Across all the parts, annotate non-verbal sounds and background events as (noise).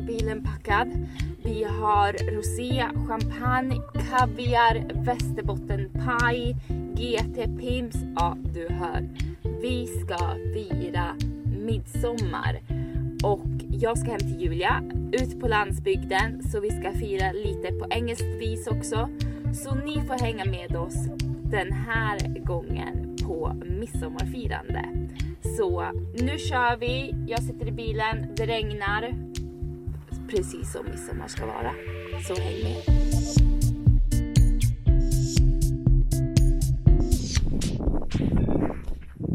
har bilen packad. Vi har rosé, champagne, kaviar, västerbottenpaj, GT Pims. Ja, du hör. Vi ska fira midsommar. Och jag ska hem till Julia, ut på landsbygden, så vi ska fira lite på engelskt vis också. Så ni får hänga med oss den här gången på midsommarfirande. Så nu kör vi, jag sitter i bilen, det regnar. Precis som midsommar ska vara. Så häng med.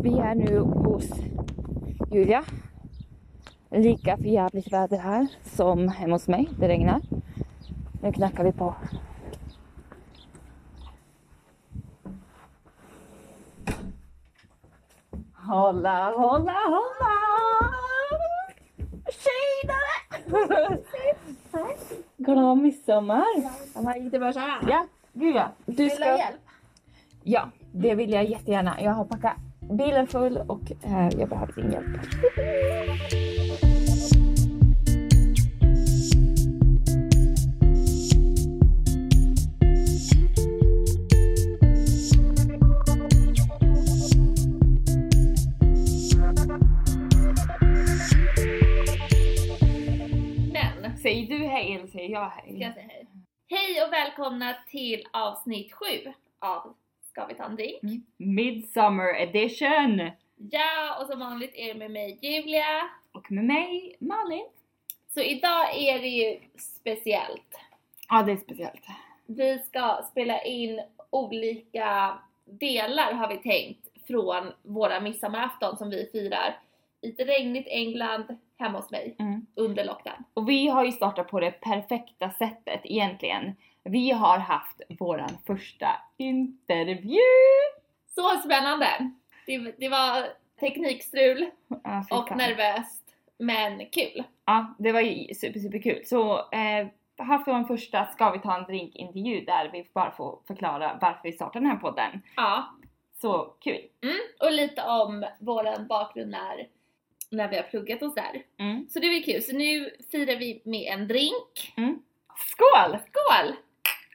Vi är nu hos Julia. Lika förjävligt väder här som hemma hos mig. Det regnar. Nu knackar vi på. Hålla, hålla, hålla! Tjenare! Glad midsommar! Han gick det bra såhär? Ja, gud ja. Du Vill du ha ska... hjälp? Ja, det vill jag jättegärna. Jag har packat bilen full och eh, jag behöver din hjälp. Säger jag hej? ska jag säga hej? Hej och välkomna till avsnitt 7 av Ska vi ta en drink? Mm. Midsummer edition! Ja, och som vanligt är det med mig Julia. Och med mig Malin. Så idag är det ju speciellt. Ja, det är speciellt. Vi ska spela in olika delar har vi tänkt från våra midsommarafton som vi firar i ett regnigt England hemma hos mig Mm. under lockdown. Och vi har ju startat på det perfekta sättet egentligen. Vi har haft våran första intervju! Så spännande! Det, det var teknikstrul Ja, och nervöst men kul. Ja, det var ju super, super kul. Så eh, här får en första Ska vi ta en drink intervju där vi bara får förklara varför vi startar den här podden. Ja, Så kul! mm. och lite om våran bakgrund när, när vi har pluggat och sådär. Mm. Så det var kul. Så nu firar vi med en drink. Skål! Skål!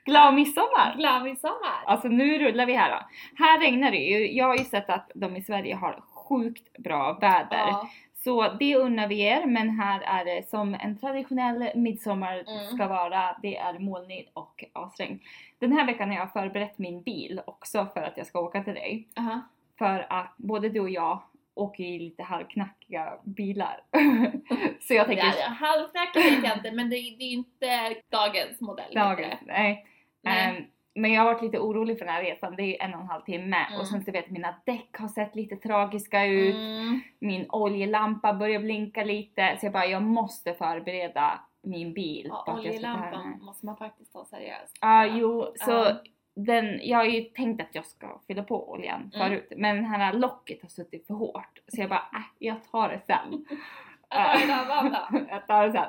Glad midsommar! Glad midsommar! Alltså nu rullar vi här då. Här regnar det ju. Jag har ju sett att de i Sverige har sjukt bra väder. Ja, Så det unnar vi er, men här är det som en traditionell midsommar Mm. ska vara. Det är molnigt och asregn. Den här veckan har jag förberett min bil också för att jag ska åka till dig. aha. För att både du och jag åker i lite halvknackiga bilar. (laughs) Så jag tänker... Ja, halvknackig vet jag inte men det, är inte dagens modell. Dagen, nej. Nej. Ehm, men jag har varit lite orolig för den här resan, det är ju en och en halv timme Mm. och sen så vet mina däck har sett lite tragiska ut, Mm. min oljelampa börjar blinka lite så jag bara jag måste förbereda min bil. Ja, oljelampan måste man faktiskt ta seriöst. Ja, jo, så. Den, jag har ju tänkt att jag ska fylla på oljan Mm. förut men det här locket har suttit för hårt så jag bara äh, jag tar det sen. (laughs) (laughs) Jag tar det sen.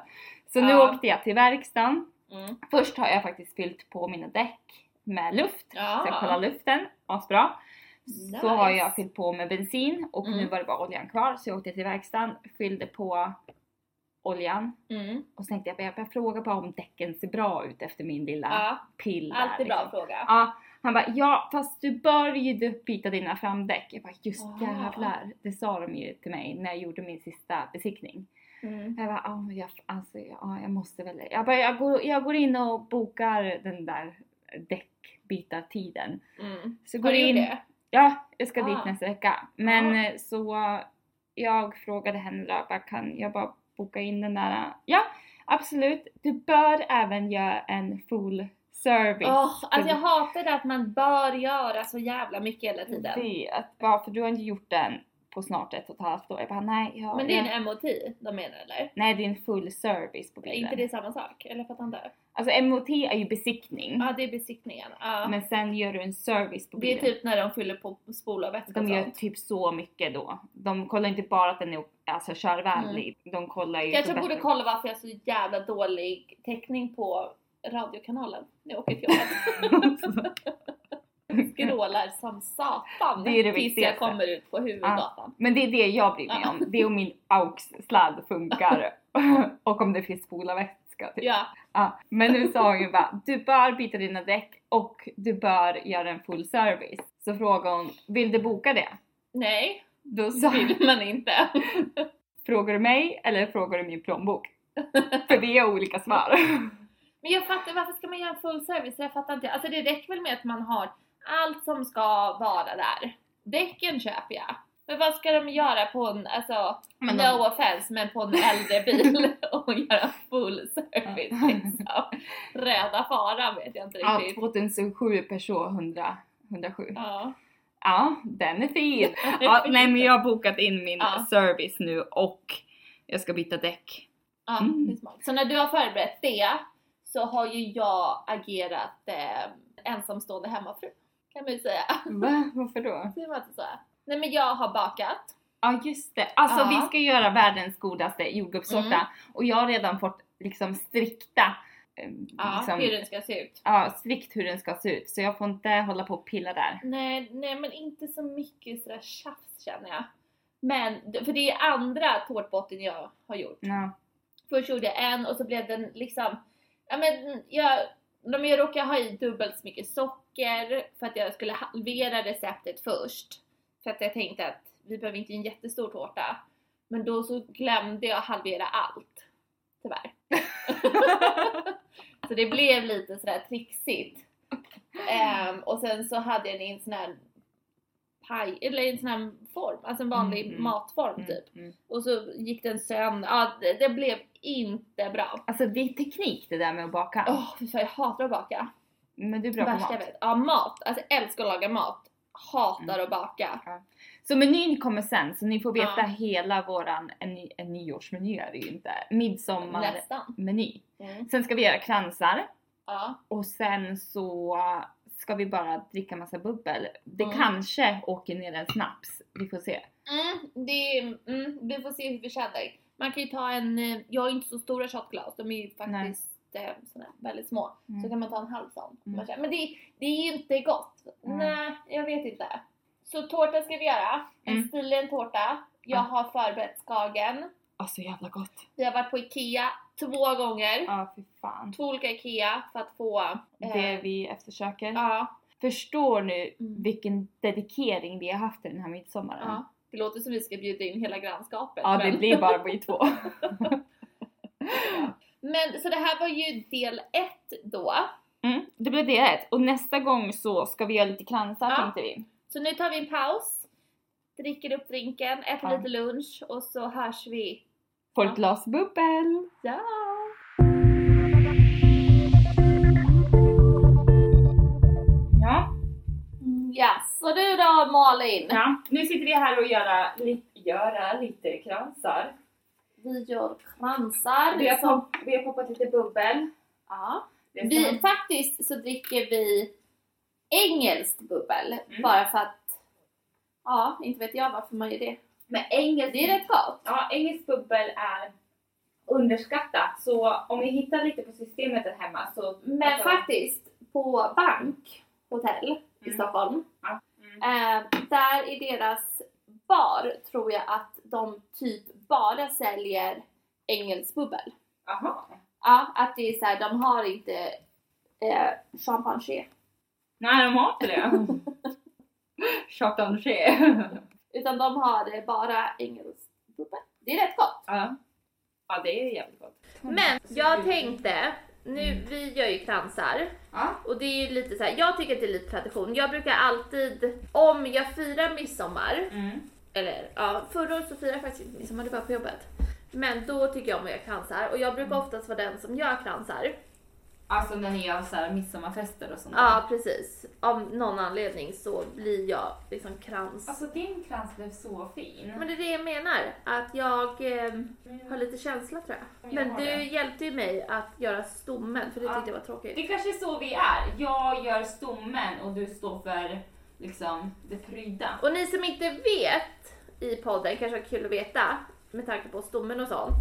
Så nu åkte jag till verkstaden Mm. Först har jag faktiskt fyllt på mina däck med luft, Ja. så jag kollar luften, asbra. Nice. Så har jag fyllt på med bensin och nu Mm. var det bara oljan kvar så jag åkte till verkstaden, fyllde på oljan Mm. och så tänkte jag jag börjar fråga bara om däcken ser bra ut efter min lilla Ja, pill där, alltid bra liksom. fråga. Ja, han bara ja fast du bör ju byta dina framdäck. Jag bara just Ah. jävlar, det sa de ju till mig när jag gjorde min sista besiktning. Mm. Jag bara, ja, jag, alltså, ja, jag måste väl. Jag, bara, jag, går, jag går in och bokar den där däckbytartiden. Mm. Så Har går du gjort in. det? Ja, jag ska Ah. dit nästa vecka. Men Ah. eh, så jag frågade henne då, bara, kan jag bara boka in den där? Ja, absolut. Du bör även göra en full service. Åh, alltså jag hatar det att man bör göra så jävla mycket hela tiden. Vet, bara för du har inte gjort den på snart ett och ett halvt år. Jag bara, nej, jag, Men det är jag, en MOT de menar eller? nej, det är en full service på Är bilen. inte det samma sak? Eller fattar inte? Alltså MOT är ju besiktning. Ja, det är besiktningen. Ja. Men sen gör du en service på det är bilen. typ när de fyller på spola och vätska och de gör sånt. typ så mycket då. De kollar inte bara att den är alltså, körvänlig. De kollar ju... Kanske på borde bättre- kolla varför jag har så jävla dålig täckning på radiokanalen när jag åker till jobbet. (laughs) (laughs) (laughs) Skrålar som satan Det är det tills jag kommer ut på huvudgatan. Men det är det jag bryr mig om. Det är om min AUX-sladd funkar (laughs) och om det finns spolarvätska typ. Ja. Ja, men nu sa hon ju bara, du bör byta dina däck och du bör göra en full service. Så frågade hon, vill du boka det? Nej, Då sa vill man inte. (laughs) frågar du mig eller frågar du min plånbok? För vi har olika svar. Men jag fattar, varför ska man göra en full service? Jag fattar inte. Alltså det räcker väl med att man har allt som ska vara där. Däcken köper jag. Men vad ska de göra på en, alltså, Men no de- offense, men på en äldre bil (laughs) och göra full service liksom. Röda faran vet jag inte Ja, riktigt. 2007 Peugeot 100, 107. Ja. Ja, den är fin. (laughs) Ja, nej men jag har bokat in min Ja. service nu och jag ska byta däck. Ja, Mm. Så när du har förberett det så har ju jag agerat eh, ensamstående hemmafru. Kan man ju säga. Va? Varför då? Säger man inte så? Nej men jag har bakat. Ja just det, alltså Ja. vi ska göra världens godaste jordgubbstårta Mm. och jag har redan fått liksom strikta eh, Ja, liksom, hur den ska se ut. ja, strikt hur den ska se ut så jag får inte hålla på och pilla där. Nej, nej men inte så mycket sådär tjafs känner jag. Men, för det är andra tårtbotten jag har gjort. Ja. Först gjorde jag en och så blev den liksom, ja men jag, men jag råkade ha i dubbelt så mycket socker för att jag skulle halvera receptet först. För att jag tänkte att vi behöver inte en jättestor tårta. Men då så glömde jag halvera allt. Tyvärr. (laughs) så det blev lite sådär trixigt. Ehm, och sen så hade jag den i en sån här paj, eller en sån här form, alltså en vanlig Mm, mm. matform Mm, typ. mm. Och så gick den sönder. Ja, det, det blev inte bra. Alltså det är teknik det där med att baka. Åh, fan jag hatar att baka. Men du är bra på mat. vet. Ja, mat. Alltså jag älskar att laga mat. Hatar Mm. att baka. Så menyn kommer sen så ni får veta Ja. hela våran, en, en nyårsmeny är det ju inte, midsommarmeny. Mm. Sen ska vi göra kransar Ja. och sen så ska vi bara dricka massa bubbel. Det Mm. kanske åker ner en snaps, vi får se. Mm, det, mm, vi får se hur vi känner. Man kan ju ta en, eh, jag har inte så stora shotglas, de är ju faktiskt eh, såna här väldigt små. Mm. Så kan man ta en halv sån. Mm. Känner- Men det, det är ju inte gott. Mm. Nej, jag vet inte. Så tårta ska vi göra. En Mm. stilen tårta. Jag Ja. har förberett skagen. Alltså jävla gott. Vi har varit på IKEA två gånger. Ja fy fan. Två olika IKEA för att få... eh, Det vi eftersöker. Ja, Förstår nu Mm. vilken dedikering vi har haft i den här midsommaren. ja. Det låter som vi ska bjuda in hela grannskapet. Ja, det men- blir bara vi två. (laughs) (laughs) Men så det här var ju del ett då. Mm, det blev det rätt. Och nästa gång så ska vi göra lite kransar Ja. tänkte vi. Så nu tar vi en paus. Dricker upp drinken, äter Ja. lite lunch och så hörs vi. Ja. ett glas bubbel. Ja! Ja. Ja, så du då Malin? ja. Nu sitter vi här och göra, li, göra lite kransar. Vi gör kransar. Vi har, som- pop, vi har poppat lite bubbel. ja. Vi, faktiskt så dricker vi engelskt bubbel. Mm. Bara för att, ja, inte vet jag varför man gör det. Men engelsk, Det är rätt gott. Ja, engelsk bubbel är underskattat. Så om ni hittar lite på systemet där hemma så... Men alltså- faktiskt på Bank hotell i Mm. Stockholm, Ja. Mm. eh, där i deras bar tror jag att de typ bara säljer engelsk bubbel. Jaha. Ja, att det är så här, de har inte eh, champagne. Nej, de har inte det. (laughs) Chatanché. Utan de har eh, bara engelsk bubbel. Det är rätt gott. ja. ja, det är jävligt gott. Men jag tänkte, nu vi gör ju kransar Ja. och det är ju lite så här, jag tycker att det är lite tradition. Jag brukar alltid, om jag firar midsommar, Mm. Eller ja, förra året så firade jag faktiskt inte midsommar, det var på jobbet. Men då tycker jag om att göra kransar och jag brukar oftast vara den som gör kransar. Alltså när ni gör så här midsommarfester och sånt Ja precis, av någon anledning så blir jag liksom krans. Alltså din krans blev så fin. Men det är det jag menar, att jag eh, har lite känsla tror jag. Jag Men har du det. hjälpte ju mig att göra stommen för det Ja. tyckte jag var tråkigt. Det kanske är så vi är. Jag gör stommen och du står för liksom det prydda. Och ni som inte vet i podden, kanske är kul att veta med tanke på stommen och sånt.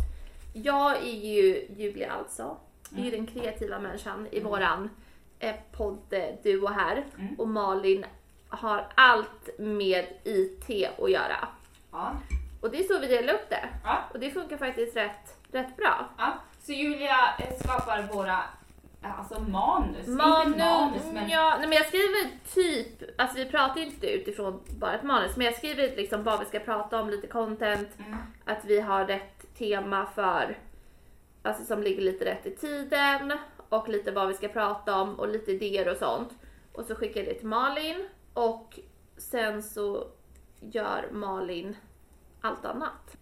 Jag är ju Julia alltså. Jag är ju den kreativa människan i våran eh, podd-duo här. Mm. Och Malin har allt med IT att göra. Ja. Och det är så vi delar upp det. Ja. Och det funkar faktiskt rätt rätt bra. Ja, så Julia eh, skapar våra alltså manus. Inte Manus, manus men ja, nej, men jag skriver typ, alltså vi pratar inte utifrån bara ett manus, men jag skriver liksom vad vi ska prata om, lite content, Mm. att vi har rätt tema för, alltså som ligger lite rätt i tiden och lite vad vi ska prata om och lite idéer och sånt. Och så skickar jag det till Malin och sen så gör Malin allt annat.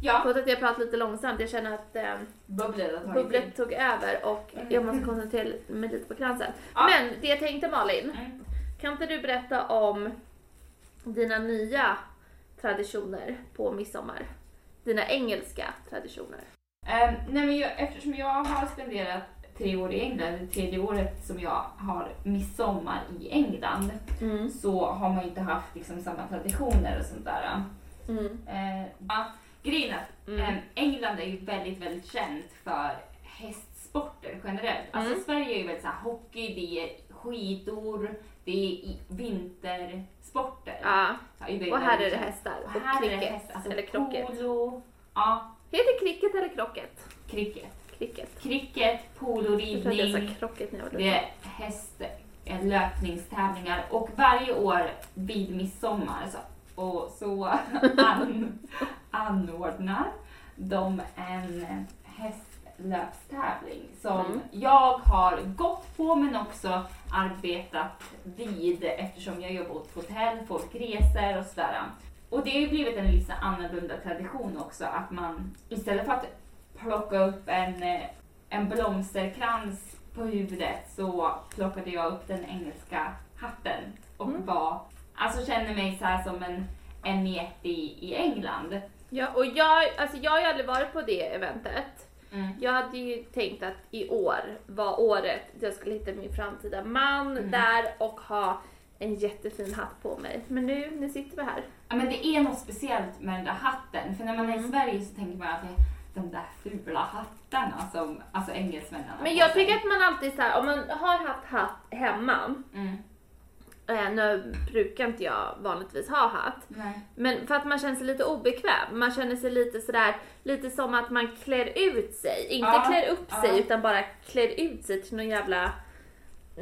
Ja, Förlåt att jag pratar lite långsamt, jag känner att eh, bubblet bubblet tog över och Mm. jag måste koncentrera mig lite på kransen. Ja. Men det jag tänkte Malin, Mm. kan inte du berätta om dina nya traditioner på midsommar? Dina engelska traditioner. Ehm, nej men jag, eftersom jag har spenderat tre år i England, det tredje året som jag har midsommar i England, Mm. så har man ju inte haft liksom samma traditioner och sånt där. Mm. Ja, grejen Mm. eh, England är ju väldigt, väldigt känt för hästsporter generellt. Alltså Mm. Sverige är ju väldigt så här, hockey, det är skidor, det är vintersporter. Ja, det är och här är det hästar Och och här är det cricket. hästar, alltså eller krocket. polo, ja, Heter cricket eller krocket? cricket. Cricket. Cricket, Jag att jag poloridning, sa krocket när jag var det är häst, eh, löpningstävlingar och varje år vid midsommar så, och så an, anordnar de en hästlöpstävling som Mm. jag har gått på men också arbetat vid eftersom jag jobbar på hotell, folk reser och sådär. Och det har ju blivit en lite annorlunda tradition också att man istället för att plocka upp en, en blomsterkrans på huvudet så plockade jag upp den engelska hatten och Mm. var, alltså kände mig så här som en, en get i, i England. Ja, och jag, alltså jag har ju aldrig varit på det eventet. Mm. Jag hade ju tänkt att i år var året jag skulle hitta min framtida man Mm. där och ha en jättefin hatt på mig. Men nu, nu sitter vi här. Ja, men det är något speciellt med den där hatten, för när man är i Mm. Sverige så tänker man att det är de där fula hattarna som alltså engelsmännen Men jag tycker att man alltid så här, om man har haft hatt hemma, Mm. Eh, nu brukar inte jag vanligtvis ha hatt, Nej. men för att man känner sig lite obekväm, man känner sig lite sådär, lite som att man klär ut sig. Inte Ja, klär upp ja. sig utan bara klär ut sig till någon jävla,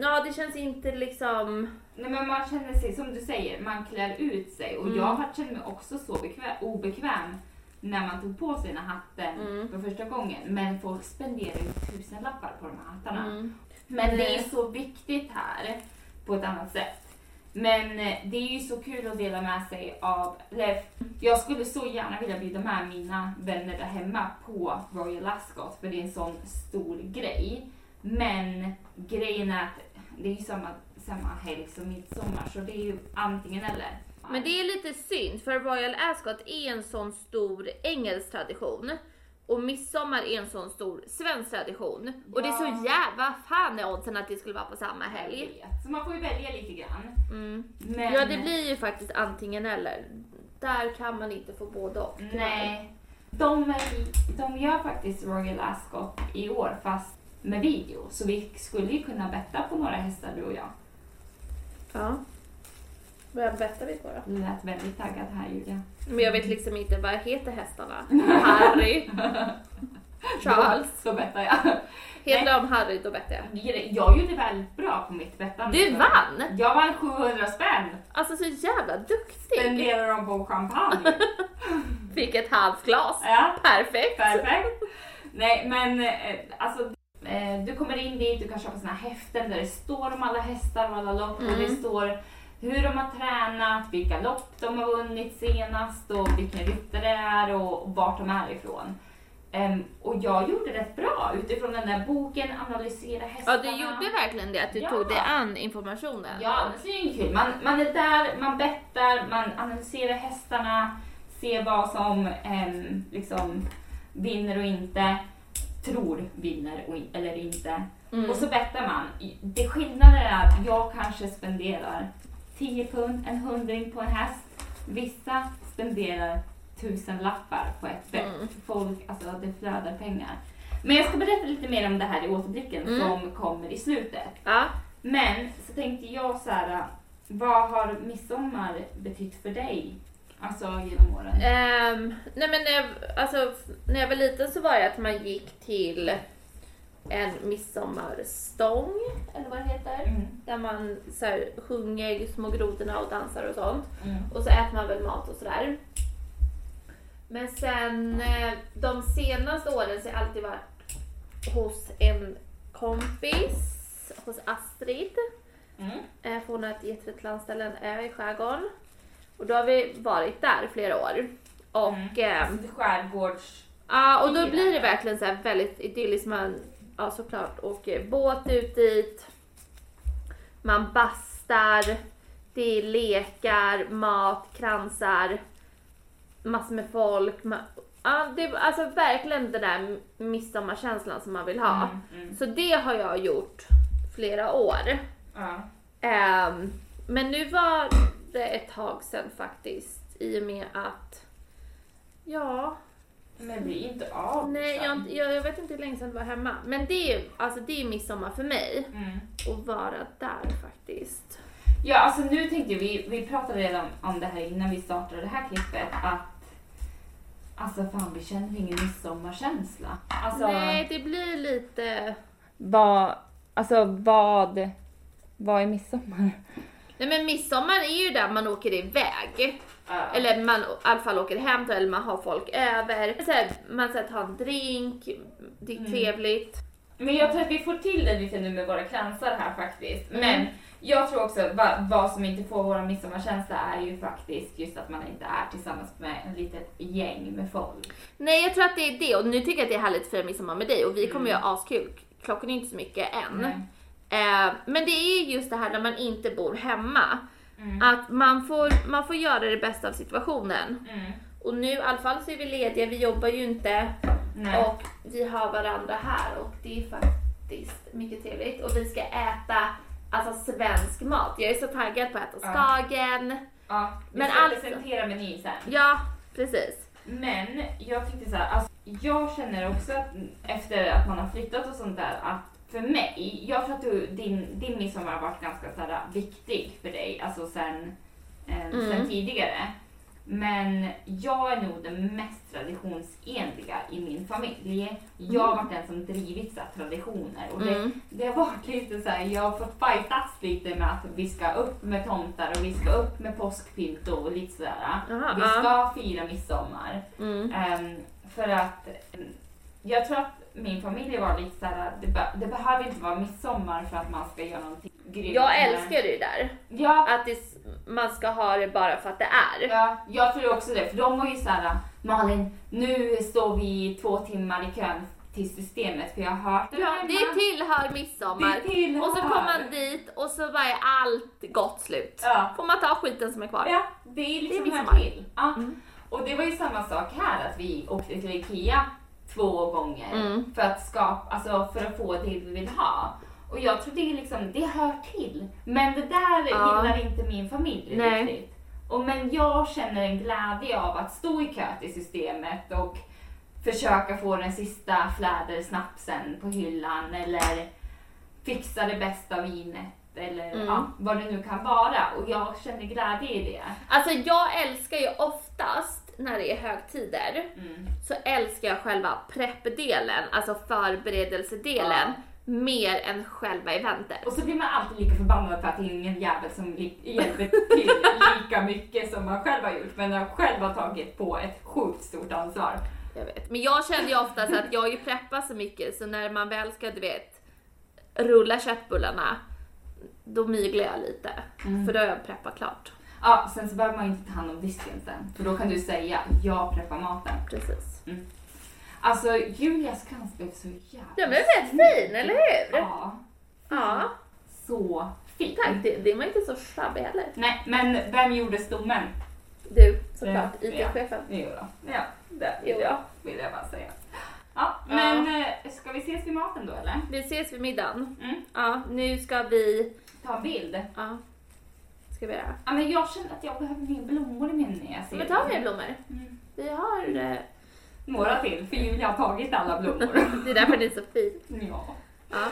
ja det känns inte liksom, Nej men man känner sig, som du säger, man klär ut sig och Mm. jag har känt mig också så bekväm, obekväm när man tog på sig den här hatten Mm. för första gången. Men folk spenderar ju tusenlappar på de här hattarna. mm. Men det är så viktigt här på ett annat sätt. Men eh, det är ju så kul att dela med sig av, eller jag skulle så gärna vilja bjuda med mina vänner där hemma på Royal Ascot för det är en sån stor grej. Men grejen är att det är ju samma, samma helg som midsommar så det är ju antingen eller. Men det är lite synd för Royal Ascot är en sån stor engelsk tradition. Och midsommar är en sån stor svensk tradition. Och det är så Ja. jävla fan är oddsen att det skulle vara på samma helg. Så man får ju välja lite grann. Mm. Men, Ja det blir ju faktiskt antingen eller. Där kan man inte få både och. Nej. De, de gör faktiskt Royal Ascot i år fast med video. Så vi skulle ju kunna betta på några hästar du och jag. Ja. Vad bettar vi på då? Du lät väldigt taggad här Julia. Men jag vet liksom inte vad heter hästarna. (laughs) Harry. Charles. Då, då bettar jag. Heter de Harry då bettar jag. Jag gjorde väldigt bra på mitt bettande. Du vann! Jag vann 700 spänn. Alltså så jävla duktig. Spenderade dem på champagne. (laughs) Fick ett halvt glas. ja. Perfekt. Perfekt. Nej men eh, alltså eh, du kommer in dit, du kan köpa såna här häften där det står om alla hästar och alla lopp och det Mm. står hur de har tränat, vilka lopp de har vunnit senast och vilken ryttare det är och, vart de är ifrån. Ehm, och jag gjorde rätt bra utifrån den där boken, analysera Ja hästarna. du gjorde verkligen det, att du Ja. tog dig an informationen. Ja, annars är det ju kul. Man, man är där, man bettar, man analyserar hästarna, ser vad som ehm, liksom vinner och inte, tror vinner och in, eller inte. Mm. Och så bettar man. Det skillnaden är att jag kanske spenderar 10 pund, en hundring på en häst. Vissa spenderar tusen lappar på ett bett. Mm. Folk, alltså det flödar pengar. Men jag ska berätta lite mer om det här i återblicken Mm. som kommer i slutet. Ja. Men så tänkte jag så här, vad har midsommar betytt för dig Alltså genom åren? Ehm, nej men när jag, alltså, när jag var liten så var det att man gick till en midsommarstång, eller vad det heter. Mm. Där man så här, sjunger Små grodorna och dansar och sånt. Mm. Och så äter man väl mat och sådär. Men sen eh, de senaste åren så har jag alltid varit hos en kompis, hos Astrid. Mm. Eh, för hon har ett jättefint landställe, en ö i skärgården. Och då har vi varit där flera år. Och, Mm. ehm, Alltså skärgårds... ja, och då blir det verkligen så här väldigt idylliskt. Man ja, såklart åker båt ut dit. Man bastar. Det är lekar, mat, kransar, massor med folk. Ja, det alltså verkligen den där midsommarkänslan som man vill ha. Mm. Mm. Så det har jag gjort flera år. Ja. Ehm, men nu var det ett tag sedan faktiskt i och med att ja, Men blir inte av. nej liksom. jag, inte- jag, jag vet inte hur länge sedan det var hemma. Men det är alltså det är midsommar för mig Mm. att vara där faktiskt. Ja, alltså nu tänkte vi, vi pratade redan om det här innan vi startade det här klippet, att alltså fan vi känner ingen midsommarkänsla. Alltså, Nej, det blir lite... Vad, alltså vad, vad är midsommar? Nej men midsommar är ju där man åker iväg. Ja. Eller man i alla fall åker hem till eller man har folk över. Så här, man så här, tar en drink, det är Mm. trevligt. Men jag tror att vi får till det lite nu med våra kransar här faktiskt. Mm. Men jag tror också va, vad som inte får vår midsommarkänsla är ju faktiskt just att man inte är tillsammans med ett litet gäng med folk. Nej jag tror att det är det och nu tycker jag att det är härligt att fira midsommar med dig och vi kommer Mm. ju ha askul. Klockan är inte så mycket än. Eh, men det är just det här när man inte bor hemma. Mm. Att man får, man får göra det bästa av situationen. Mm. Och nu i alla fall så är vi lediga, vi jobbar ju inte Nej. och vi har varandra här och det är faktiskt mycket trevligt. Och vi ska äta alltså svensk mat. Jag är så taggad på att äta skagen. ja, vi men ska alltså- presentera menyn sen. Ja, precis. Men jag tyckte så här, alltså, jag känner också att efter att man har flyttat och sånt där att för mig, jag tror att du, din, din midsommar har varit ganska så här, viktig för dig, alltså sen, eh, Mm. sen tidigare. Men jag är nog den mest traditionsenliga i min familj. Jag har varit den som drivit så här, traditioner och det, Mm. det har varit lite så här, jag har fått fightas lite med att vi ska upp med tomtar och vi ska upp med påskpynt och lite sådär. Aha, Vi ska fira midsommar. Mm. Ehm, för att mm, jag tror att min familj var lite såhär, det, be- det behöver inte vara midsommar för att man ska göra någonting grymt. Jag älskar det där. Ja, Att det, man ska ha det bara för att det är. ja, jag tror också det. För de var ju såhär, Malin, nu står vi två timmar i kön till systemet för jag har hört Ja, det tillhör midsommar. Det tillhör. Och så kommer man dit och så var allt gott slut. Ja. Får man ta skiten som är kvar. Ja, det är liksom Det är här midsommar. till. Ja. Mm. Och det var ju samma sak här, att vi åkte till Ikea två gånger Mm. för, att skapa, alltså för att få det vi vill ha. Och jag tror det, är liksom, det hör till. Men det där Ja. gillar inte min familj Nej. riktigt. Och men jag känner en glädje av att stå i kö till systemet och försöka få den sista flädersnapsen på hyllan eller fixa det bästa vinet eller Mm. ja, vad det nu kan vara. Och jag känner glädje i det. Alltså jag älskar ju oftast när det är högtider Mm. så älskar jag själva preppdelen, alltså förberedelsedelen, mer än själva eventet. Och så blir man alltid lika förbannad för att det är ingen jävel som hjälper till lika mycket som man själv har gjort. Men har själv har tagit på ett sjukt stort ansvar. Jag vet. Men jag kände ju oftast att jag ju preppat så mycket så när man väl ska, du vet, rulla köttbullarna, då myglar jag lite. Mm. För då har jag preppat klart. Ja, sen så behöver man ju inte ta hand om disken sen. För då kan du säga, jag preppar maten. Precis. Alltså Julias krans blev så jävla Den blev rätt fin, eller hur? Ja, Ja, så fin. tack. Det, det var inte så shabby heller. Nej, men vem gjorde stommen? Du, såklart. Ja. IT-chefen. Jo då. Ja, det vill jag, vill jag bara säga. Ja, men eh, ska vi ses vid maten då eller? Vi ses vid middagen. Mm. Ja, nu ska vi... Ta en bild. Ja. Ska vi göra? Ja, men jag känner att jag behöver mer blommor i min när jag ser Men ta mer blommor. Mm. Vi har... eh, Några till, för Julia har tagit alla blommor. (laughs) Det är därför det är så fint. ja. Ja.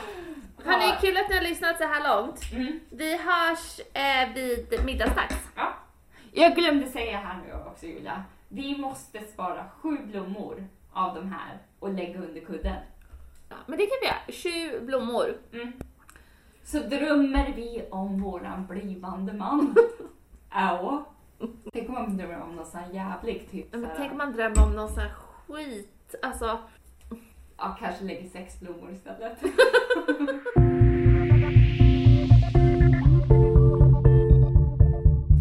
Hörni, kul att ni har lyssnat så här långt. Mm. Vi hörs eh, vid middagsdags. ja. Jag glömde säga här nu också Julia. Vi måste spara sju blommor av de här och lägga under kudden. Ja, men det kan vi göra. Sju blommor. Så drömmer vi om våran blivande man. (laughs) Ja. Tänk om man drömmer om någon sån här jävlig typ Men tänk om man drömmer om någon sån här skit. Alltså, ja, kanske lägger sex blommor istället. (laughs)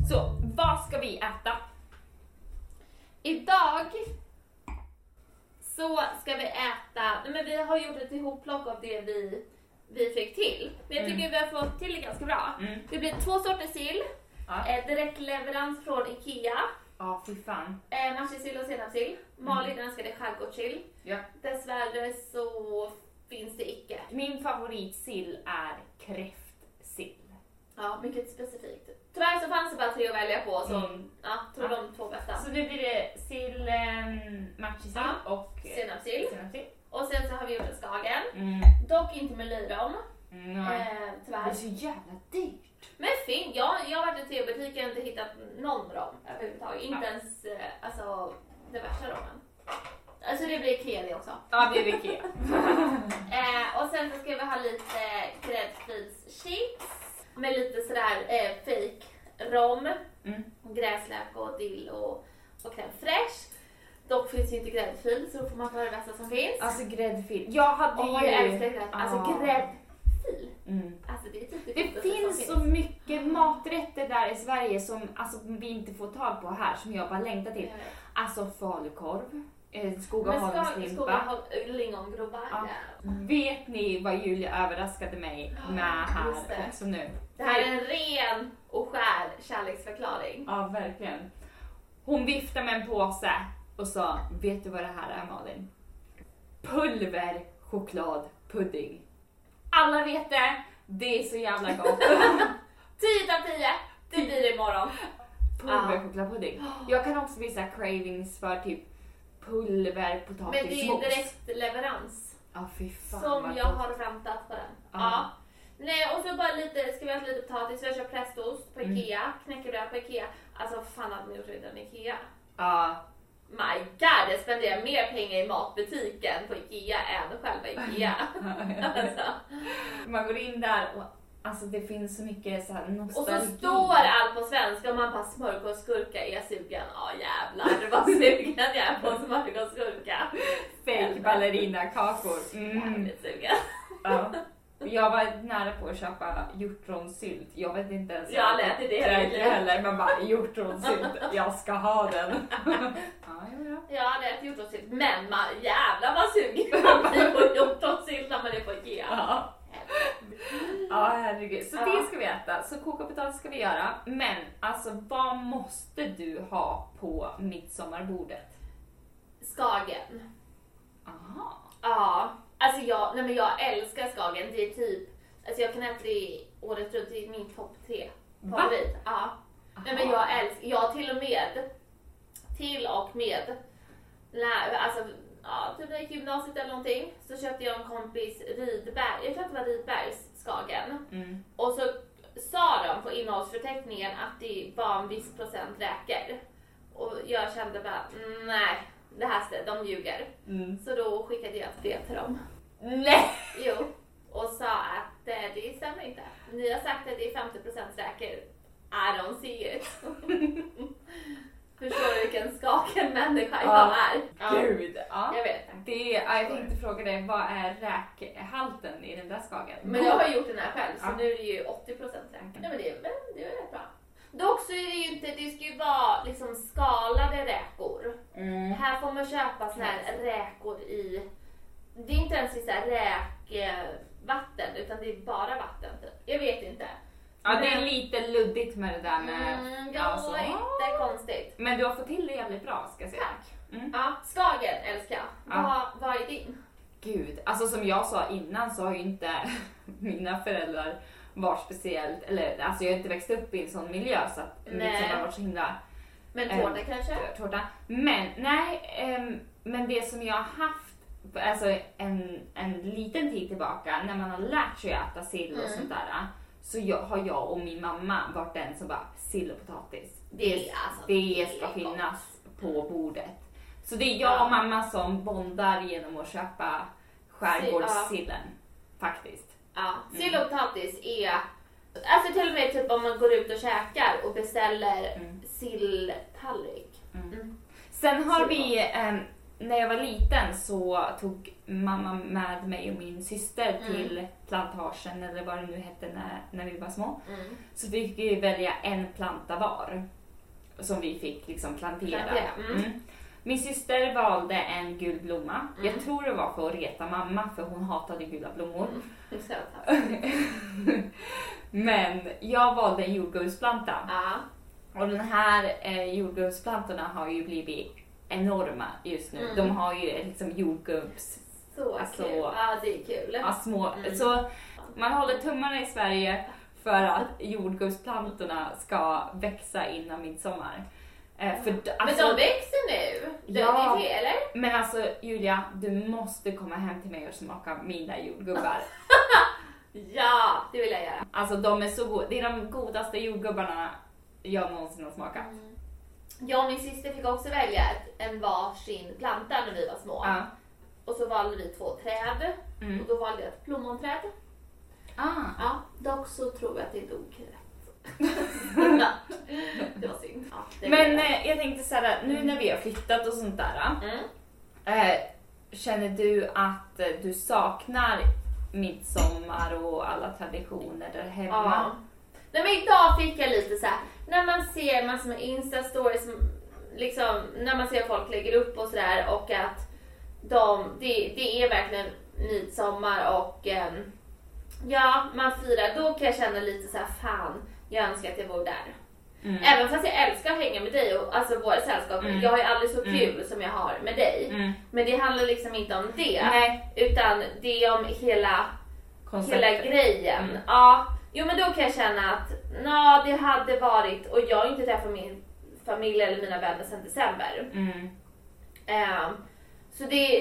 Så, vad ska vi äta? idag så ska vi äta, nej men vi har gjort ett ihopplock av det vi, vi fick till. Jag tycker vi har fått till det ganska bra. Mm. Det blir två sorters sill, Ja. eh, direktleverans från IKEA, Ja, fy fan. eh, matjessill och senapssill. Malin önskade skärgårdssill. Ja. Dessvärre så finns det icke. Min favoritsill är kräftsill. Ja, mycket specifikt. Tyvärr så fanns det bara tre att välja på, så Mm. ja, tog Ja. de två bästa. Så nu blir det sill, um, matjessill Ja. och Senapssill. senapssill. Och sen så har vi gjort en skagen. Mm. Dock inte med löjrom, Mm, nej. eh, Det tyvärr. är så jävla dyrt. Men fin, jag, jag har varit i teobutiken och inte hittat någon rom överhuvudtaget. Inte ens eh, alltså, det värsta rommen. Alltså det blir Ikea det också. Ja, det är Ikea. (laughs) Eh, och sen så ska vi ha lite gräddfilschips med lite sådär eh, fake rom, Mm. gräslök och dill och, och crème fraîche. Dock finns ju inte gräddfil så då får man ta det bästa som finns. Alltså gräddfil. Jag hade Åh, ju... jag älskar grädd. Alltså gräddfil. Mm. Alltså det typ det, Det finns så mycket maträtter där i Sverige som alltså, vi inte får tag på här som jag bara längtar till. Vet. Alltså falukorv, eh, Skogaholmslimpa. skogen lingongrovar. Ja. Vet ni vad Julia överraskade mig med här också nu? Det här är en ren och skär kärleksförklaring. Ja, verkligen. Hon viftade med en påse och sa, vet du vad det här är Malin? Pulver chokladpudding. Alla vet det, det är så jävla gott. 10 av 10, det blir det imorgon. Pulver chokladpudding. Jag kan också visa cravings för typ pulver Men det är potatismos. direkt leverans. Ja, fy fan Som jag gott. har väntat på den. Ja. Ja. Nej, och så bara lite, ska vi ha lite potatis, har köpt prästost på Mm. Ikea, knäckebröd på Ikea. Alltså fan hade ni gjort det utan Ikea? Ja, My god, jag spenderar mer pengar i matbutiken på Ikea än själva Ikea. (laughs) alltså. man går in där och alltså det finns så mycket så här Och nostalgi. så står allt på svenska och man bara smörgåsgurka, är jag sugen? Ja jävlar vad sugen jag är på smörgåsgurka. fake ballerinakakor. Mm. Jävligt sugen. Ja. Jag var nära på att köpa hjortronsylt. Jag vet inte ens Jag har dig det heller, men bara hjortronsylt, jag ska ha den. (laughs) ja, jo, ja. Ja, det är ett hjortronsylt. Men man, jävlar vad sugen man blir på hjortronsylt när man är på Ikea. Ja. ja, herregud. Så Ja. det ska vi äta. Så koka potatis ska vi göra. Men alltså, vad måste du ha på midsommarbordet? Skagen. Aha. Ja, alltså jag, nej men jag älskar Skagen. Det är typ, alltså jag kan äta det året runt. Det är min topp tre favorit. Ja. Nej men jag älskar, jag till och med, till och med, alltså ja, typ när jag gick i gymnasiet eller någonting så köpte jag en kompis Rydberg, jag tror att det var Rydbergs Skagen. Mm. Och så sa de på innehållsförteckningen att det var en viss procent räkor. Och jag kände bara, nej, det här stä- de ljuger. Mm. Så då skickade jag ett brev till dem. Nej! Jo. Och sa att eh, det stämmer inte. Ni har sagt att det är 50% räkor. I don't see it. Förstår du vilken människa jag Ja. är? Ja, Gud! Ja. jag vet. Det, ja, jag tänkte fråga dig, vad är räkhalten i den där skagen? Men jag har gjort den här själv så Ja. nu är det ju 80% räkor. Nej men det, är- men det är rätt bra. Dock så är det ju inte, det ska ju vara liksom skalade räkor. Mm. Här får man köpa såna här räkor i, det är inte ens i så här räkvatten utan det är bara vatten typ. Jag vet inte. Ja, det är lite luddigt med det där med... Mm, ja, alltså. inte konstigt. Men du har fått till det jävligt bra ska jag säga. Tack. Mm. Ja, Skagen älskar jag. Ja. Vad, vad är din? Gud, alltså som jag sa innan så har ju inte (laughs) mina föräldrar varit speciellt, eller alltså jag har inte växt upp i en sån miljö så att Nej. liksom har varit så himla Men Eh, tårta kanske? tårta. Men nej, ehm, men det som jag har haft alltså en, en liten tid tillbaka när man har lärt sig att äta sill och Mm. sånt där så jag, har jag och min mamma varit den som bara sill och potatis. Det är alltså det ska gott. finnas på bordet. Så det är jag Ja. och mamma som bondar genom att köpa skärgårdssillen. Faktiskt. Ja, sill och potatis är... Alltså till och med typ om man går ut och käkar och beställer Mm. silltallrik. Mm. Sen har Så vi, när jag var liten så tog mamma med mig och min syster Mm. till plantagen eller vad det nu hette när, när vi var små. Mm. Så fick vi välja en planta var som vi fick liksom plantera. Plantera, mm. Mm. Min syster valde en gul blomma. Mm. Jag tror det var för att reta mamma för hon hatade gula blommor. Mm. (laughs) Men jag valde en jordgubbsplanta. Och den här eh, jordgubbsplantorna har ju blivit enorma just nu. Mm. De har ju liksom jordgubbs, Så Alltså- kul. Ja, det är kul. ja, små. Mm. Så man håller tummarna i Sverige för att jordgubbsplantorna ska växa innan midsommar. Eh, för, alltså, Men de växer nu. De, Ja. det eller? men alltså Julia, du måste komma hem till mig och smaka mina jordgubbar. (laughs) Ja, det vill jag göra. Alltså de är så goda. Det är de godaste jordgubbarna jag någonsin har smakat. Jag och min syster fick också välja ett, en varsin planta när vi var små. Ja. Och så valde vi två träd. Mm. Och då valde jag ett plommonträd. Ah. Ja, dock så tror jag att det dog rätt. (laughs) det var synd. Ja, Men eh, jag tänkte såhär, nu när vi har flyttat och sånt där. Mm. Eh, känner du att eh, du saknar midsommar och alla traditioner där Ja. hemma? Nej men idag fick jag lite så här, när man ser massor med instastories, liksom när man ser folk lägger upp och sådär och att de, det, det är verkligen midsommar och ehm, ja, man firar, då kan jag känna lite så här, fan, jag önskar att jag vore där. Mm. Även fast jag älskar att hänga med dig och alltså våra sällskap, Mm. jag har ju aldrig så Mm. kul som jag har med dig. Mm. Men det handlar liksom inte om det, Nej, utan det är om hela konceptet. hela grejen. Mm. Ja, jo men då kan jag känna att nå, det hade varit, och jag har inte träffat min familj eller mina vänner sedan december. Mm. Ehm, så det,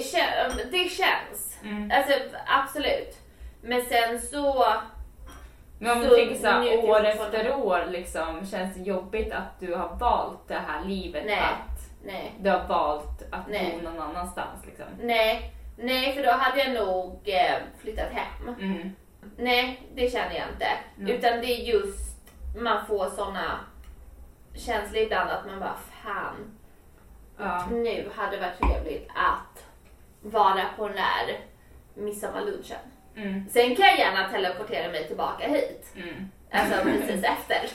det känns, Mm. alltså absolut. Men sen så, Men om Så du tänker såhär år efter år, liksom, känns det jobbigt att du har valt det här livet? Nej. Att nej, du har valt att Nej. bo någon annanstans? Liksom. nej, nej för då hade jag nog eh, flyttat hem. Mm. Nej, det känner jag inte. Mm. Utan det är just, man får såna känslor ibland att man bara fan, Ja. nu hade det varit trevligt att vara på den där midsommarlunchen. Mm. Sen kan jag gärna teleportera mig tillbaka hit. Mm. Alltså precis (laughs) efter.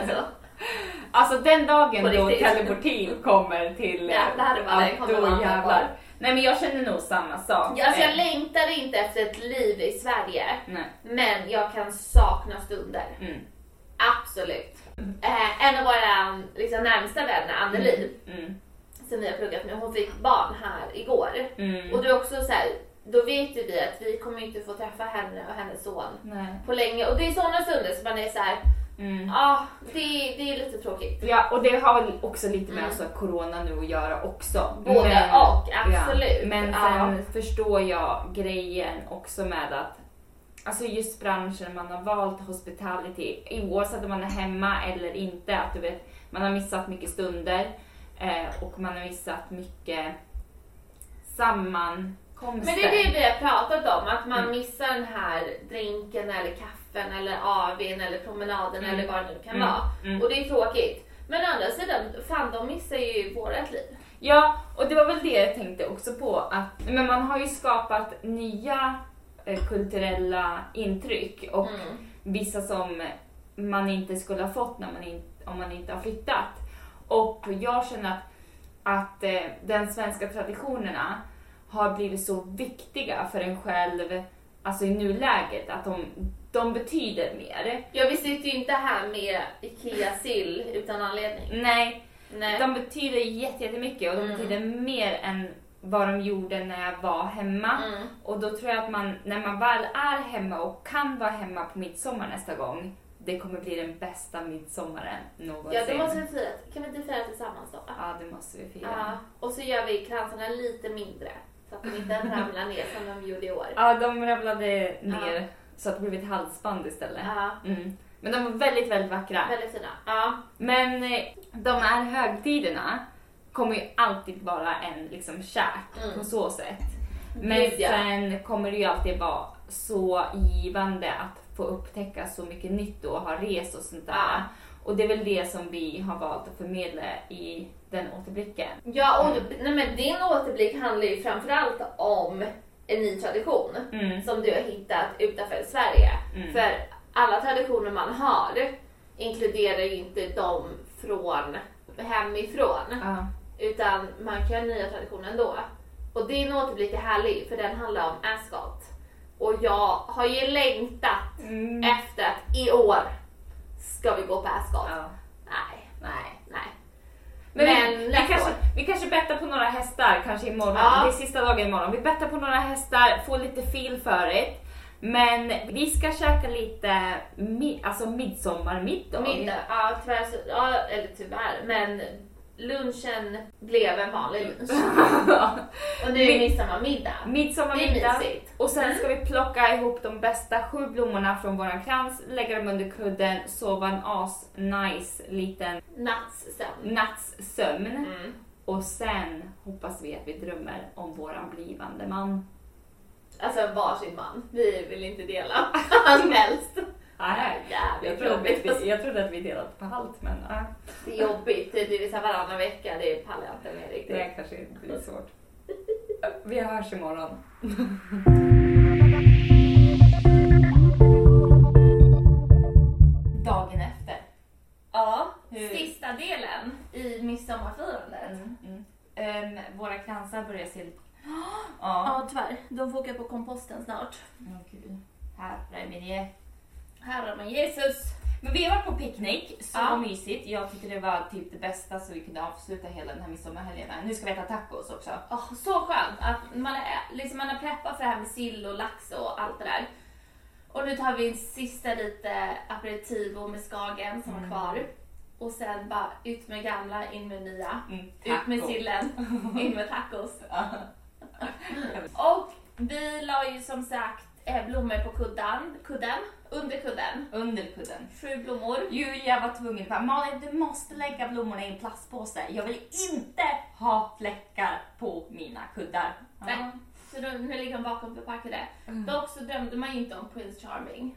alltså, Alltså den dagen då teleportin kommer till... Vad det ja, kommer då jävlar. Nej men jag känner nog samma sak. ja, alltså jag Eh, längtar inte efter ett liv i Sverige. Nej. Men jag kan sakna stunder. Mm. Absolut. Eh, en av våra liksom, närmsta vänner, Anneli, Mm. som vi har pluggat med, hon fick barn här igår. Mm. Och det är också så här, då vet ju vi att vi kommer inte få träffa henne och hennes son Nej. på länge. Och det är sådana stunder som man är så här, Mm. ja, det, det är lite tråkigt. Ja, och det har också lite med Mm. alltså, corona nu att göra också. Både och, absolut. Ja, men Ja. sen förstår jag grejen också med att Alltså just branschen man har valt, hospitality, oavsett om man är hemma eller inte, att du vet, man har missat mycket stunder eh, och man har missat mycket sammankomster. Men det är det vi har pratat om, att man Mm. missar den här drinken eller kaffen eller AWn eller promenaden Mm. eller vad det nu kan Mm. vara. Mm. Och det är tråkigt. Men å andra sidan, fan de missar ju vårat liv. Ja, och det var väl det jag tänkte också på att men man har ju skapat nya eh, kulturella intryck och Mm. vissa som man inte skulle ha fått när man in, om man inte har flyttat. Och jag känner att, att eh, den svenska traditionerna har blivit så viktiga för en själv, alltså i nuläget, att de, de betyder mer. Ja, vi sitter ju inte här med IKEA sill utan anledning. Nej, Nej. de betyder jätte- jättemycket och de Mm. betyder mer än vad de gjorde när jag var hemma. Mm. Och då tror jag att man, när man väl är hemma och kan vara hemma på midsommar nästa gång, det kommer bli den bästa midsommaren någonsin. Ja, då måste vi fira. Kan vi inte fira tillsammans då? Ja, det måste vi fira. Ja. Och så gör vi kransarna lite mindre. Så att de inte ramlar ner som de gjorde i år. Ja, de ramlade ner så att det blev ett halsband istället. Mm. Men de var väldigt, väldigt vackra. väldigt fina. Ja. Men eh, de här högtiderna kommer ju alltid vara en liksom kärt Mm. på så sätt. Men Gud, ja. sen kommer det ju alltid vara så givande att få upptäcka så mycket nytt och ha rest och sånt där. Ja. Och det är väl det som vi har valt att förmedla i den återblicken. Ja, och nej, men din återblick handlar ju framförallt om en ny tradition Mm. som du har hittat utanför Sverige. Mm. För alla traditioner man har inkluderar ju inte de från hemifrån. Ja. Utan man kan göra nya traditioner ändå. Och din återblick är härlig för den handlar om Ascot. Och jag har ju längtat Mm. efter att i år ska vi gå på Ascot. Ja. Nej, Nej. Men, Men vi, vi, kanske, vi kanske bettar på några hästar kanske imorgon. Ja. Det är sista dagen imorgon. Vi bettar på några hästar, får lite feel för det. Men vi ska käka lite mi, alltså midsommarmiddag. Middag, ja tyvärr, så, ja, eller tyvärr, men lunchen blev en vanlig lunch. (laughs) Och nu är det Mid- midsommarmiddag. Det är Midsommarmiddag. mysigt. Och sen ska vi plocka ihop de bästa sju blommorna från våran krans, lägga dem under kudden, sova en as nice liten Nattssömn. nattssömn. Mm. Och sen hoppas vi att vi drömmer om våran blivande man. Alltså varsin man. Vi vill inte dela. (laughs) Han helst. Nej, jag Jävligt trodde, jobbigt. att vi, jag trodde att vi delade på halvt men ja, Det är jobbigt. Det är så varannan vecka. Det pallar jag inte med riktigt. det kanske inte blir svårt. Vi hörs imorgon. Dagen efter. Ja, Hur- sista delen i midsommarfirandet. Mm. Ehm, våra kransar börjar se lite... Ja. Ja, tyvärr. De får åka på komposten snart. Åh gud. Herre min. Herre min Jesus. Men vi har varit på picknick, så Ja. mysigt. Jag tyckte det var typ det bästa så vi kunde avsluta hela den här midsommarhelgen. Nu ska vi äta tacos också. Åh, så skönt att man, är, liksom man har preppat för det här med sill och lax och allt det där. Och nu tar vi en sista lite aperitivo med skagen som var Mm. kvar. Och sen bara ut med gamla, in med nya. Mm, Ut med sillen, (laughs) in med tacos. Och vi la ju som sagt eh, blommor på kudden, kudden, under kudden. Under kudden. Sju blommor. Julia var tvungen att Malin du måste lägga blommorna i en plastpåse. Jag vill inte ha fläckar på mina kuddar. Nej. Så då, nu ligger de bakom förpackade. Mm. Dock så drömde man ju inte om Prince Charming.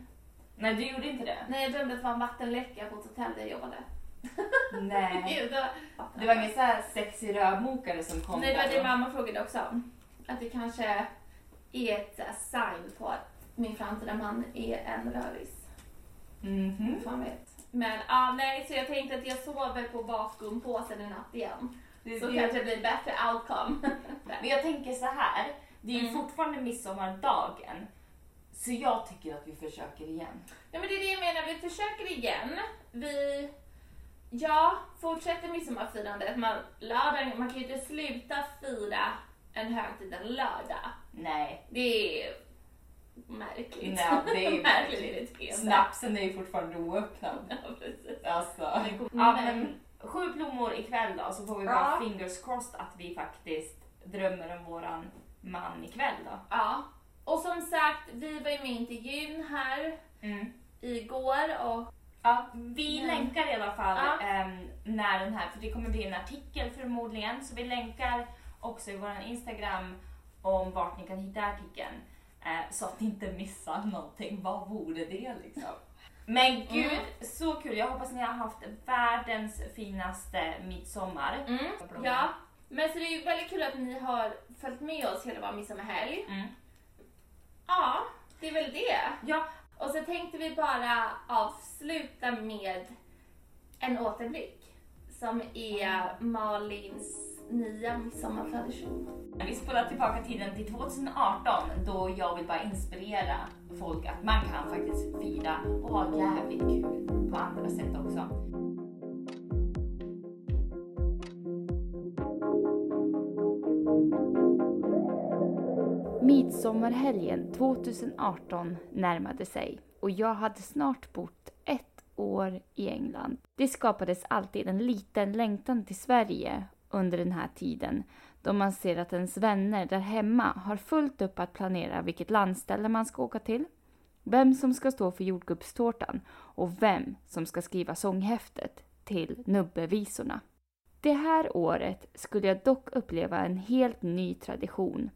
Nej du gjorde inte det? Nej, jag drömde att det var en vattenläcka på ett hotell där jag jobbade. Nej. (laughs) Gud, det Det var ingen så här sexig rörmokare som kom Nej, det var det mamma frågade också. Att det kanske är ett här, sign på att min framtida man är en röris. Mhm. Vem fan vet. Men ja, nej, så jag tänkte att jag sover på vakuumpåsen i natt igen. Det- Så det- kanske det blir bättre outcome. (laughs) Men jag tänker så här. det är ju Mm. fortfarande midsommardagen. Så jag tycker att vi försöker igen. Ja men det är det jag menar, vi försöker igen. Vi, ja, fortsätter midsommarfirandet. Man, lördag, man kan ju inte sluta fira en högtid en lördag. Nej. Det är märkligt. Nej, det är (laughs) märkligt. Snapsen är ju fortfarande oöppnad. (laughs) Ja, precis. Alltså. Ja, men sju blommor ikväll då, så får vi bara Ja. fingers crossed att vi faktiskt drömmer om våran man ikväll då. Ja. Och som sagt, vi var ju med i intervjun här igår och Ja, vi Ja. länkar i alla fall Ja. ehm, när den här, för det kommer bli en artikel förmodligen, så vi länkar också i vår Instagram om vart ni kan hitta artikeln. Eh, så att ni inte missar någonting. Vad vore det liksom? Men gud, Mm. så kul! Jag hoppas ni har haft världens finaste midsommar. Mm, ja. Men så det är ju väldigt kul att ni har följt med oss hela vår midsommarhelg. Mm. Ja, det är väl det. Ja, Och så tänkte vi bara avsluta med en återblick som är Malins nya midsommartradition. Vi spolar tillbaka tiden till 2018 då jag vill bara inspirera folk att man kan faktiskt fira och ha jävligt kul på andra sätt också. Midsommarhelgen 2018 närmade sig och jag hade snart bott ett år i England. Det skapades alltid en liten längtan till Sverige under den här tiden då man ser att ens vänner där hemma har fullt upp att planera vilket landställe man ska åka till, vem som ska stå för jordgubbstårtan och vem som ska skriva sånghäftet till nubbevisorna. Det här året skulle jag dock uppleva en helt ny tradition.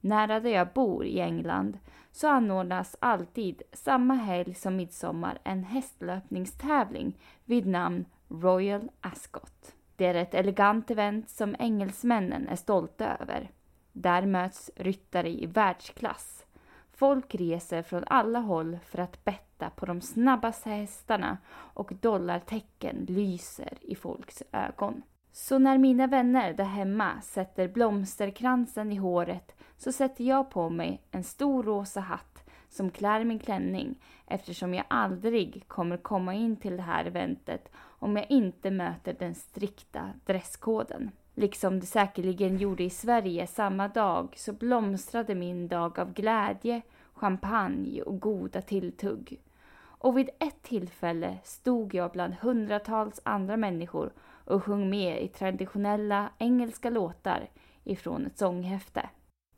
Nära där jag bor i England så anordnas alltid samma helg som midsommar en hästlöpningstävling vid namn Royal Ascot. Det är ett elegant event som engelsmännen är stolta över. Där möts ryttare i världsklass. Folk reser från alla håll för att betta på de snabbaste hästarna och dollartecken lyser i folks ögon. Så när mina vänner där hemma sätter blomsterkransen i håret så sätter jag på mig en stor rosa hatt som klär min klänning eftersom jag aldrig kommer komma in till det här eventet om jag inte möter den strikta dresskoden. Liksom det säkerligen gjorde i Sverige samma dag så blomstrade min dag av glädje, champagne och goda tilltugg. Och vid ett tillfälle stod jag bland hundratals andra människor och sjöng med i traditionella engelska låtar ifrån ett sånghäfte.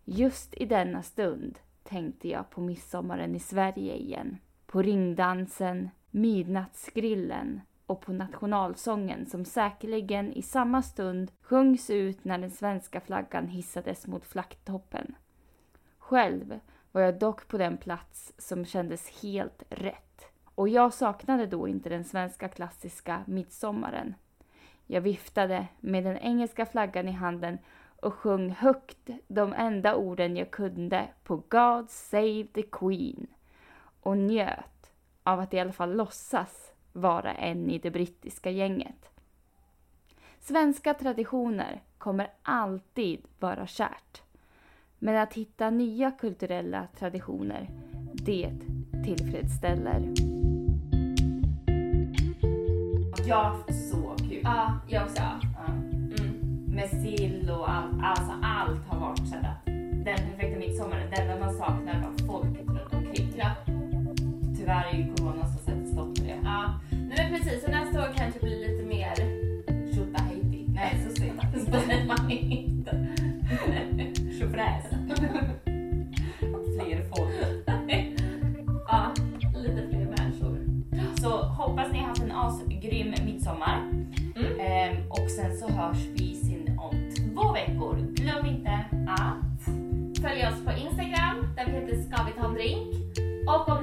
Just i denna stund tänkte jag på midsommaren i Sverige igen. På ringdansen, midnattsgrillen och på nationalsången som säkerligen i samma stund sjungs ut när den svenska flaggan hissades mot flaggtoppen. Själv var jag dock på den plats som kändes helt rätt. Och jag saknade då inte den svenska klassiska midsommaren. Jag viftade med den engelska flaggan i handen och sjöng högt de enda orden jag kunde på God Save the Queen och njöt av att i alla fall låtsas vara en i det brittiska gänget. Svenska traditioner kommer alltid vara kärt. Men att hitta nya kulturella traditioner, det tillfredsställer. Haft så kul. Ja, jag också. Med sill och allt. Alltså allt har varit sådär. Den perfekta midsommaren. Det enda man saknar var folket runt omkring. Ja. Tyvärr är ju corona som sätter stopp för det. ja. Nej men precis, så nästa år kanske blir lite mer Tjotahejti. Nej, så säger man (laughs) så säger man inte. Tjofräs. Fler folk. Ja, lite fler människor. Så hoppas ni har haft en asgrym midsommar. Mm. Ehm, och sen så hörs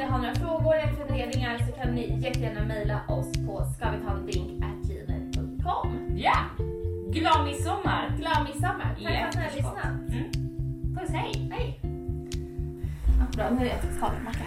har några frågor eller funderingar så kan ni jättegärna mejla oss på ska vi ta en drink gmail.com. Ja! Glad midsommar! Glad midsommar! Tack för att ni har lyssnat. Mm. Puss hej! Hej! Ja, bra, nu har jag ätit kaviarmacka.